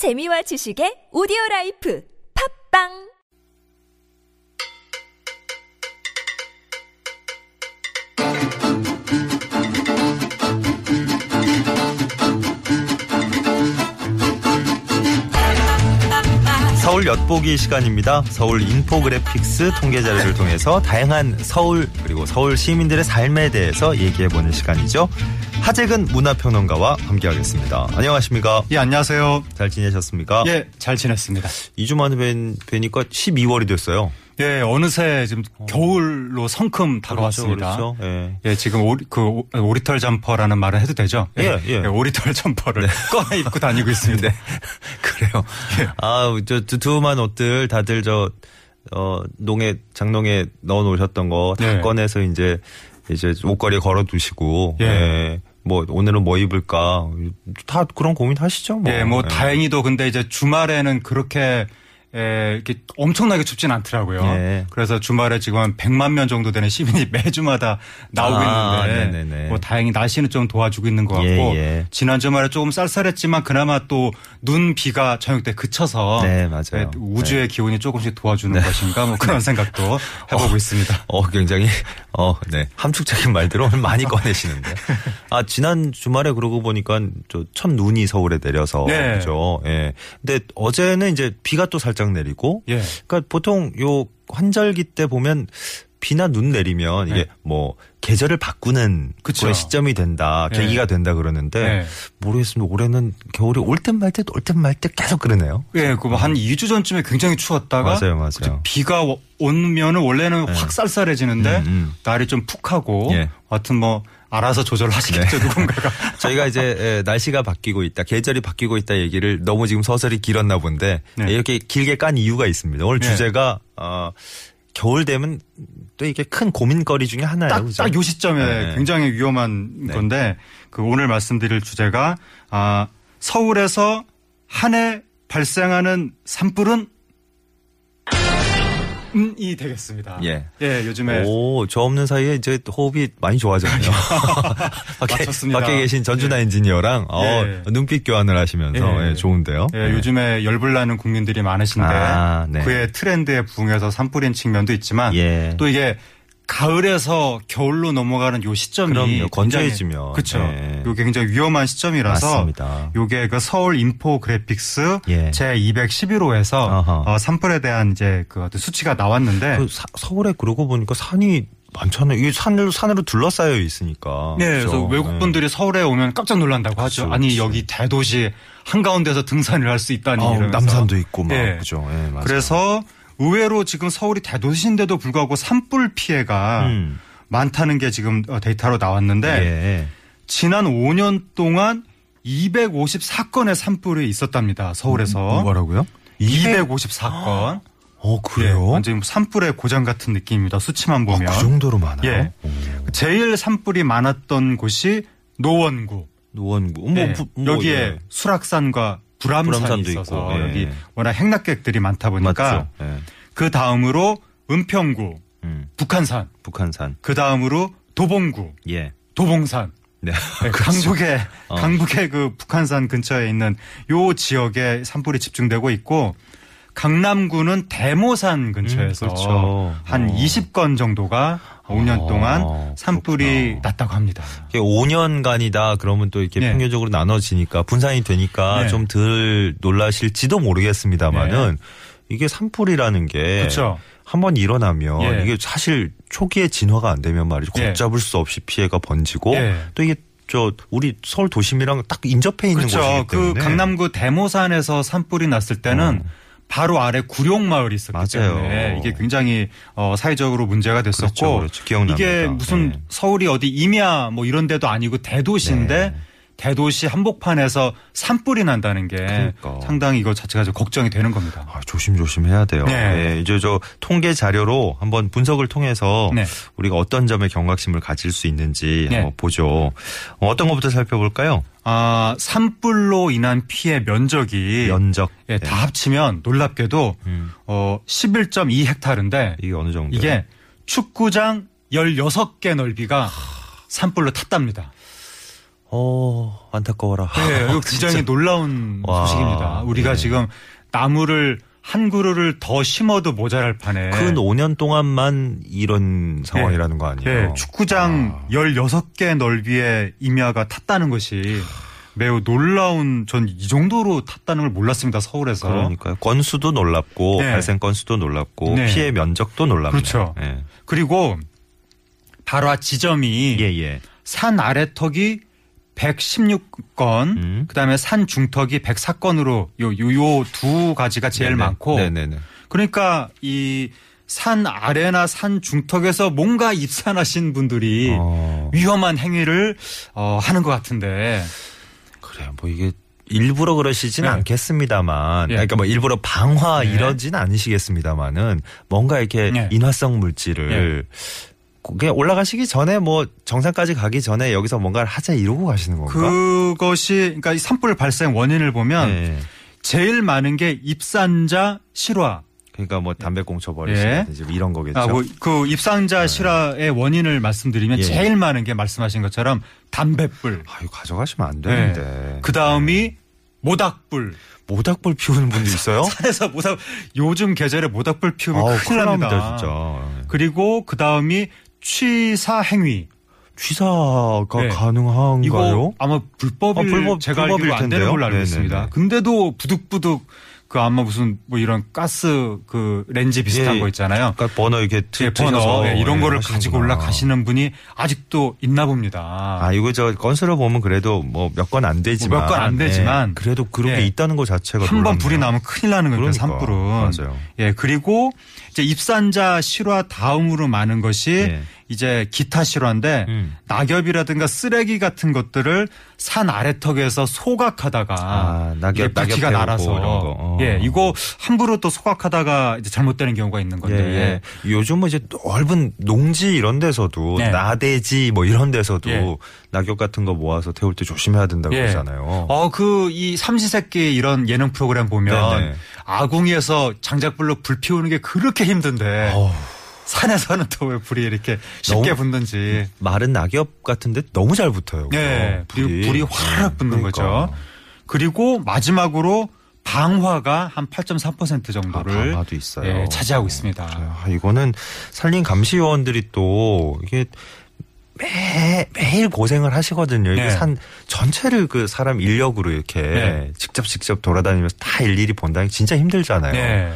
재미와 지식의 오디오 life. 팟빵 서울 엿보기 시간입니다. 서울 infographics 통계 자료를 통해서 다양한 서울 그리고 서울 시민들의 삶에 대해서 얘기해 보는 시간이죠. 하재근 문화평론가와 함께하겠습니다. 안녕하십니까? 예, 안녕하세요. 잘 지내셨습니까? 예, 잘 지냈습니다. 2주 만에 뵌, 뵈니까 12월이 됐어요. 예, 어느새 지금 겨울로 성큼 다가왔습니다. 그렇죠, 그렇죠. 예. 예, 지금 오리, 그 오- 오리털 점퍼라는 말을 해도 되죠? 예, 예. 오리털 점퍼를 꺼내 입고 다니고 있습니다. 네. 그래요. 아, 저 두툼한 옷들 다들 저, 어, 농에, 장롱에 넣어 놓으셨던 거다 네. 꺼내서 이제, 이제 옷걸이에 걸어 두시고, 예. 예. 뭐, 오늘은 뭐 입을까. 다 그런 고민 하시죠, 뭐. 예, 뭐 예. 다행히도 근데 이제 주말에는 그렇게 예, 이렇게 엄청나게 춥진 않더라고요. 예. 그래서 주말에 지금 한 100만 명 정도 되는 시민이 매주마다 나오고 아, 있는데 네네네. 뭐 다행히 날씨는 좀 도와주고 있는 것 같고 예, 예. 지난 주말에 조금 쌀쌀했지만 그나마 또 눈 비가 저녁 때 그쳐서 네, 맞아요. 예, 우주의 기온이 조금씩 도와주는 것인가 뭐 그런 생각도 해보고 있습니다. 어, 굉장히, 어, 네. 함축적인 말들을 오늘 많이 꺼내시는데. 아, 지난 주말에 그러고 보니까 저 첫 눈이 서울에 내려서. 네. 그죠. 예. 근데 어제는 이제 비가 또 살짝 내리고. 예. 그러니까 보통 요 환절기 때 보면 비나 눈 내리면 이게 네. 뭐 계절을 바꾸는 그쵸. 그런 시점이 된다, 네. 계기가 된다 그러는데 네. 모르겠습니다. 올해는 겨울이 올 듯 말 듯 올 듯 말 듯 계속 그러네요. 예, 그한 2주 전쯤에 굉장히 추웠다가 맞아요, 맞아요. 비가 오- 오면은 원래는 확 쌀쌀해지는데 음, 음. 날이 좀 푹하고 예. 하여튼 뭐 알아서 조절하시겠죠 누군가가. 저희가 이제 에, 날씨가 바뀌고 있다, 계절이 바뀌고 있다 얘기를 너무 지금 서설이 길었나 본데 네. 이렇게 길게 깐 이유가 있습니다. 오늘 네. 주제가 어, 겨울 되면 또 이게 큰 고민거리 중에 하나예요. 딱 그죠? 딱요 시점에 네. 굉장히 위험한 네. 건데 그 오늘 말씀드릴 주제가 아 서울에서 한 해 발생하는 산불은 음이 되겠습니다. 예. 예, 요즘에 오, 저 없는 사이에 이제 호흡이 많이 좋아졌네요. 밖에, 맞췄습니다. 밖에 계신 전준하 엔지니어랑 어, 예. 눈빛 교환을 하시면서 예. 예, 좋은데요. 예, 요즘에 열불 나는 국민들이 많으신데 아, 네. 그의 트렌드에 부응해서 산불인 측면도 있지만 예. 또 이게 가을에서 겨울로 넘어가는 요 시점이 그럼요. 건조해지면. 그렇죠. 네. 요게 굉장히 위험한 시점이라서 맞습니다. 요게 그 서울 인포그래픽스 예. 제 211호에서 아하. 어, 산불에 대한 이제 그 어떤 수치가 나왔는데 그 사- 서울에 그러고 보니까 산이 많잖아요. 이 산으로 산으로 둘러싸여 있으니까. 네, 그렇죠? 그래서 외국 분들이 서울에 오면 깜짝 놀란다고 하죠. 그렇죠, 아니 그렇죠. 여기 대도시 한가운데서 등산을 할 수 있다니 이러면서. 남산도 있고 막 예. 그죠. 예, 맞아요. 그래서 의외로 지금 서울이 대도시인데도 불구하고 산불 피해가 음. 많다는 게 지금 어, 데이터로 나왔는데 예. 지난 5년 동안 254건의 산불이 있었답니다. 서울에서. 뭐라고요? 254건. 어 예, 그래요? 완전히 산불의 고장 같은 느낌입니다. 수치만 아, 보면. 그 정도로 많아요. 예. 오. 제일 산불이 많았던 곳이 노원구. 노원구. 뭐, 예, 부- 뭐, 여기에 예. 수락산과 불암산이 있어서 있고, 예. 여기 워낙 행락객들이 많다 보니까. 예. 그 다음으로 은평구, 음. 북한산, 북한산. 그 다음으로 도봉구, 예. 도봉산. 네. 네, 강북의 어. 강북의 그 북한산 근처에 있는 요 지역에 산불이 집중되고 있고 강남구는 대모산 근처에서 음, 그렇죠. 한 어. 20건 정도가 5년 어, 동안 산불이 그렇구나. 났다고 합니다. 이게 5년간이다 그러면 또 이렇게 네. 평균적으로 나눠지니까 분산이 되니까 네. 좀덜 놀라실지도 모르겠습니다만은 이게 산불이라는 게 네. 그렇죠. 한번 일어나면 예. 이게 사실 초기에 진화가 안 되면 말이죠. 예. 걷잡을 수 없이 피해가 번지고 예. 또 이게 저 우리 서울 도심이랑 딱 인접해 있는 그렇죠. 곳이기 그 때문에 강남구 대모산에서 산불이 났을 때는 어. 바로 아래 구룡마을이 있었기 맞아요. 때문에 이게 굉장히 어, 사회적으로 문제가 됐었고 그렇죠, 그렇죠. 이게 무슨 네. 서울이 어디 임야 뭐 이런 데도 아니고 대도시인데 네. 대도시 한복판에서 산불이 난다는 게 그러니까. 상당히 이거 자체가 좀 걱정이 되는 겁니다. 아, 조심조심 해야 돼요. 네. 예, 이제 저 통계 자료로 한번 분석을 통해서 네. 우리가 어떤 점에 경각심을 가질 수 있는지 네. 한번 보죠. 어, 어떤 것부터 살펴볼까요? 아, 산불로 인한 피해 면적이 면적. 예, 다 합치면 놀랍게도 음. 어 11.2 헥타르인데 이게 어느 정도? 이게 축구장 16개 넓이가 산불로 탔답니다. 어, 안타까워라. 네, 이거 굉장히 놀라운 와. 소식입니다. 우리가 네. 지금 나무를 한 그루를 더 심어도 모자랄 판에 근 5년 동안만 이런 상황이라는 거 아니에요? 네, 축구장 16개 넓이의 임야가 탔다는 것이 매우 놀라운 전 이 정도로 탔다는 걸 몰랐습니다. 서울에서. 그러니까요. 건수도 놀랍고 네. 발생 건수도 놀랍고 네. 피해 면적도 놀랍네요. 그렇죠. 예. 그리고 발화 지점이 예, 예. 산 아래턱이 116건, 음. 그다음에 산 중턱이 104건으로 요요두 가지가 제일 네네. 많고 네네네. 그러니까 이 산 아래나 산 중턱에서 뭔가 입산하신 분들이 어, 위험한 행위를 어, 하는 것 같은데 그래요. 뭐 이게 일부러 그러시지는 네. 않겠습니다만, 예. 그러니까 뭐 일부러 방화 네. 이러진 않으시겠습니다만은 뭔가 이렇게 네. 인화성 물질을 그게 올라가시기 전에 뭐 정상까지 가기 전에 여기서 뭔가를 하자 이러고 가시는 건가? 그것이 그러니까 이 산불 발생 원인을 보면 네. 제일 많은 게 입산자 실화. 그러니까 뭐 담배 꽁초 버리시라든지 뭐 이런 거겠죠. 아, 뭐, 그 입상자 실화의 원인을 말씀드리면 예. 제일 많은 게 말씀하신 것처럼 담뱃불. 아, 이거 가져가시면 안 되는데. 그 다음이 모닥불. 모닥불 피우는 분도 있어요? 산에서 모닥 요즘 계절에 모닥불 피우면 큰일 납니다. 납니다, 진짜. 그리고 그 다음이 취사 행위. 취사가 네. 가능한가요? 이거 아마 불법일 아, 불법- 제가 불법일 안 되는? 걸로 알고 네네네. 있습니다. 근데도 부득부득 그 아마 무슨 뭐 이런 가스 그 렌즈 비슷한 예. 거 있잖아요. 그러니까 번호 이렇게 예, 트- 번호 트셔서 예, 이런 예, 거를 하시는구나. 가지고 올라가시는 분이 아직도 있나 봅니다. 아, 이거 저 건수를 보면 그래도 뭐 몇 건 안 되지만. 뭐 몇건 안 되지만 예, 그래도 그런 게 예. 있다는 것 자체가. 한 번. 불이 나면 큰일 나는 거니까 그러니까, 산불은. 맞아요. 예, 그리고 이제 입산자 실화 다음으로 많은 것이 예. 이제 기타 실화인데 음. 낙엽이라든가 쓰레기 같은 것들을 산 아래턱에서 소각하다가 아, 낙엽, 낙엽 날아서. 어. 예, 이거 함부로 또 소각하다가 이제 잘못되는 경우가 있는 예, 건데 예. 요즘은 이제 넓은 농지 이런 데서도 네. 나대지 뭐 이런 데서도 예. 낙엽 같은 거 모아서 태울 때 조심해야 된다고 예. 그러잖아요. 어, 그, 이 삼시세끼 이런 예능 프로그램 보면 네네. 아궁이에서 장작불로 불 피우는 게 그렇게 힘든데 어우, 산에서는 또 왜 불이 이렇게 쉽게 붙는지. 마른 낙엽 같은데 너무 잘 붙어요. 네. 불이, 불이 확 붙는 그러니까. 거죠. 그리고 마지막으로 방화가 한 8.3% 아, 정도를 방화도 있어요. 예, 차지하고 있습니다. 아, 이거는 산림 감시요원들이 또 이게 매, 매일 고생을 하시거든요. 이게 네. 산 전체를 그 사람 인력으로 이렇게 네. 직접 직접 돌아다니면서 다 일일이 본다는 게 진짜 힘들잖아요. 네.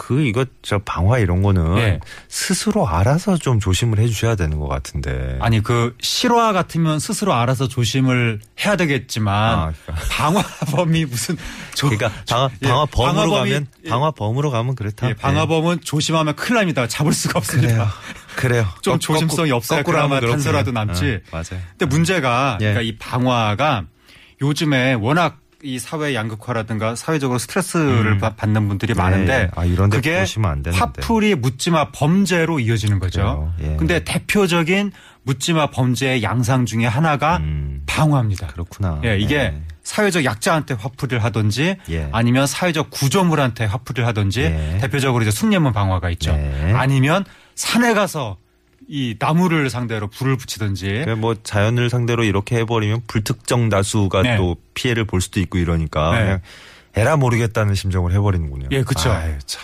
그 이거 저 방화 이런 거는 네. 스스로 알아서 좀 조심을 해주셔야 되는 것 같은데. 아니 그 실화 같으면 스스로 알아서 조심을 해야 되겠지만 아, 그러니까. 방화범이 무슨 조- 그러니까 방화 예, 방화 범으로 방화범이- 가면 예. 방화 범으로 가면 그렇다. 예, 방화범은 조심하면 큰일 납니다. 잡을 수가 없습니다. 그래요. 그래요. 좀 거- 조심성이 없어야 그나마 단서라도. 남지. 어, 맞아요. 근데 문제가 예. 그러니까 이 방화가 요즘에 워낙 이 사회 양극화라든가 사회적으로 스트레스를 음. 받- 받는 분들이 네. 많은데 아, 이런 데 그게. 화풀이 묻지마 범죄로 이어지는 거죠. 예. 근데 대표적인 묻지마 범죄의 양상 중에 하나가 음, 방화입니다. 그렇구나. 예, 이게 네. 사회적 약자한테 화풀이를 하든지 예. 아니면 사회적 구조물한테 화풀이를 하든지 예. 대표적으로 이제 숭례문 방화가 있죠. 네. 아니면 산에 가서 이 나무를 상대로 불을 붙이든지 그러니까 뭐 자연을 상대로 이렇게 해버리면 불특정 다수가 네. 또 피해를 볼 수도 있고 이러니까 네. 그냥 에라 모르겠다는 심정을 해버리는군요. 예, 그렇죠.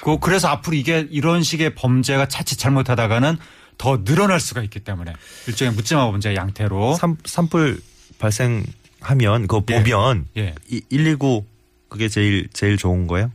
그, 그래서 앞으로 이게 이런 식의 범죄가 자칫 잘못하다가는 더 늘어날 수가 있기 때문에 일종의 묻지마 범죄의 양태로 산, 산불 발생하면 그거 예. 보면 예. 이119 그게 제일 제일 좋은 거예요?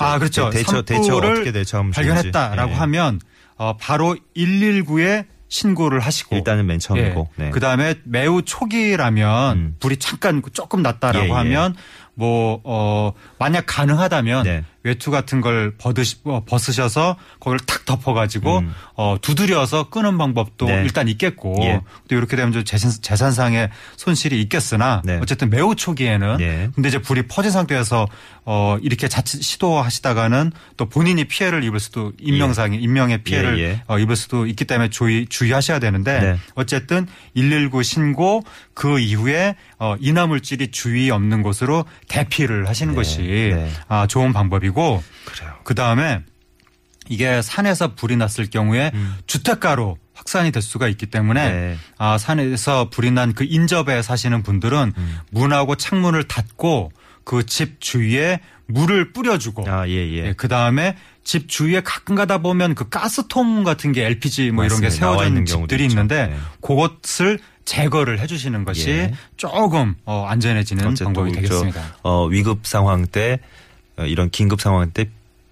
아 그렇죠. 대- 대처 대처 어떻게 대처하면 발견했다라고. 예. 하면 어, 바로 119에 신고를 하시고 일단은 맨 처음이고. 네. 그 다음에 매우 초기라면 음. 불이 잠깐 조금 났다라고 예, 예. 하면 뭐, 어, 만약 가능하다면 네. 외투 같은 걸 벗으시, 어, 벗으셔서 거기를 탁 덮어가지고 음. 어, 두드려서 끄는 방법도 네. 일단 있겠고 예. 또 이렇게 되면 좀 재산, 재산상의 손실이 있겠으나 네. 어쨌든 매우 초기에는 예. 근데 이제 불이 퍼진 상태에서 어, 이렇게 자칫 시도하시다가는 또 본인이 피해를 입을 수도 인명상의 인명의 피해를 예, 예. 어, 입을 수도 있기 때문에 주의, 주의하셔야 되는데 네. 어쨌든 119 신고 그 이후에 어, 인화물질이 주의 없는 곳으로 대피를 하시는 네, 것이 네. 아, 좋은 방법이고. 그 다음에 이게 산에서 불이 났을 경우에 음. 주택가로 확산이 될 수가 있기 때문에 네. 아, 산에서 불이 난 그 인접에 사시는 분들은 음. 문하고 창문을 닫고 그 집 주위에 물을 뿌려주고 아, 예, 예. 그 다음에 집 주위에 가끔 가다 보면 그 가스통 같은 게 LPG 뭐 이런 게 맞습니다. 세워져 있는 집들이 있죠. 있는데 네. 그것을 제거를 해주시는 것이 예. 조금 어, 안전해지는 방법이 저, 되겠습니다. 어, 위급 상황 때 어, 이런 긴급 상황 때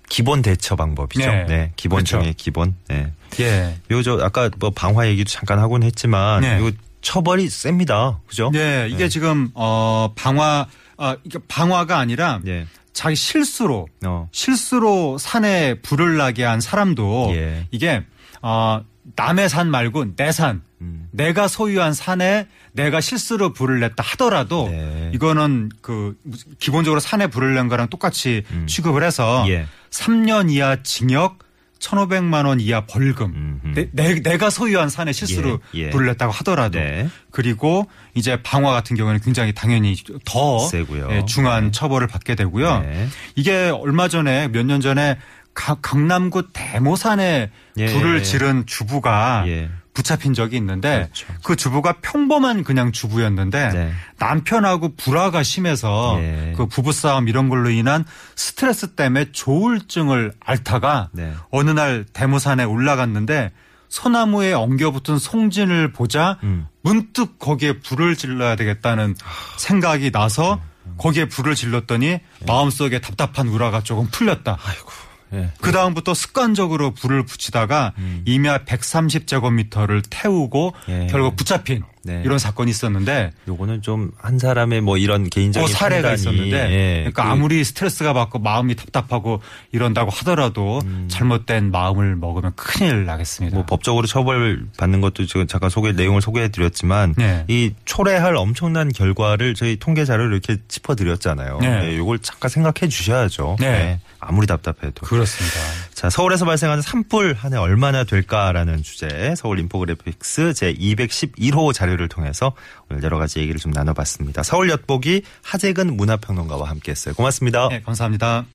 기본 대처 방법이죠. 네. 네. 기본 그렇죠. 중에 기본. 네. 예. 요 저 아까 뭐 방화 얘기도 잠깐 하곤 했지만 네. 이거 처벌이 셉니다. 그죠? 네, 이게 지금 어 방화 아 이게 방화가 아니라 예. 자기 실수로 어. 실수로 산에 불을 나게 한 사람도 예. 이게 어 남의 산 말고 내 산, 음. 내가 소유한 산에 내가 실수로 불을 냈다 하더라도 네. 이거는 그 기본적으로 산에 불을 낸 거랑 똑같이 취급을 해서 예. 3년 이하 징역 1,500만 원 이하 벌금. 음흠. 내, 내, 내 가 소유한 산에 실수로 예, 예. 불을 냈다고 하더라도 네. 그리고 이제 방화 같은 경우는 굉장히 당연히 더 세고요. 예, 중한 처벌을 받게 되고요. 네. 이게 얼마 전에 몇 년 전에 가- 강남구 대모산에 예, 불을 예. 지른 주부가 예. 붙잡힌 적이 있는데 그렇죠. 그 주부가 평범한 그냥 주부였는데 네. 남편하고 불화가 심해서 예. 그 부부싸움 이런 걸로 인한 스트레스 때문에 조울증을 앓다가 네. 어느 날 대모산에 올라갔는데 소나무에 엉겨붙은 송진을 보자 음. 문득 거기에 불을 질러야 되겠다는 생각이 나서 거기에 불을 질렀더니 마음속에 답답한 우라가 조금 풀렸다. 아이고. 예. 그 다음부터 습관적으로 불을 붙이다가 임야 130제곱미터를 태우고 예. 결국 붙잡힌 네. 이런 사건이 있었는데 요거는 좀 한 사람의 뭐 이런 개인적인 그 사례가 판단이, 있었는데 예, 그러니까 그 아무리 스트레스가 받고 마음이 답답하고 이런다고 하더라도 잘못된 마음을 먹으면 큰일 나겠습니다. 뭐 법적으로 처벌 받는 것도 지금 잠깐 소개 내용을 소개해 드렸지만 네. 이 초래할 엄청난 결과를 저희 통계 자료를 이렇게 짚어 드렸잖아요. 네. 네, 요걸 잠깐 생각해 주셔야죠. 네. 아무리 답답해도. 그렇습니다. 자, 서울에서 발생하는 산불 한 해 얼마나 될까라는 주제 서울 인포그래픽스 제 211호 자료를 통해서 오늘 여러 가지 얘기를 좀 나눠봤습니다. 서울 엿보기 하재근 문화평론가와 함께했어요. 고맙습니다. 네, 감사합니다.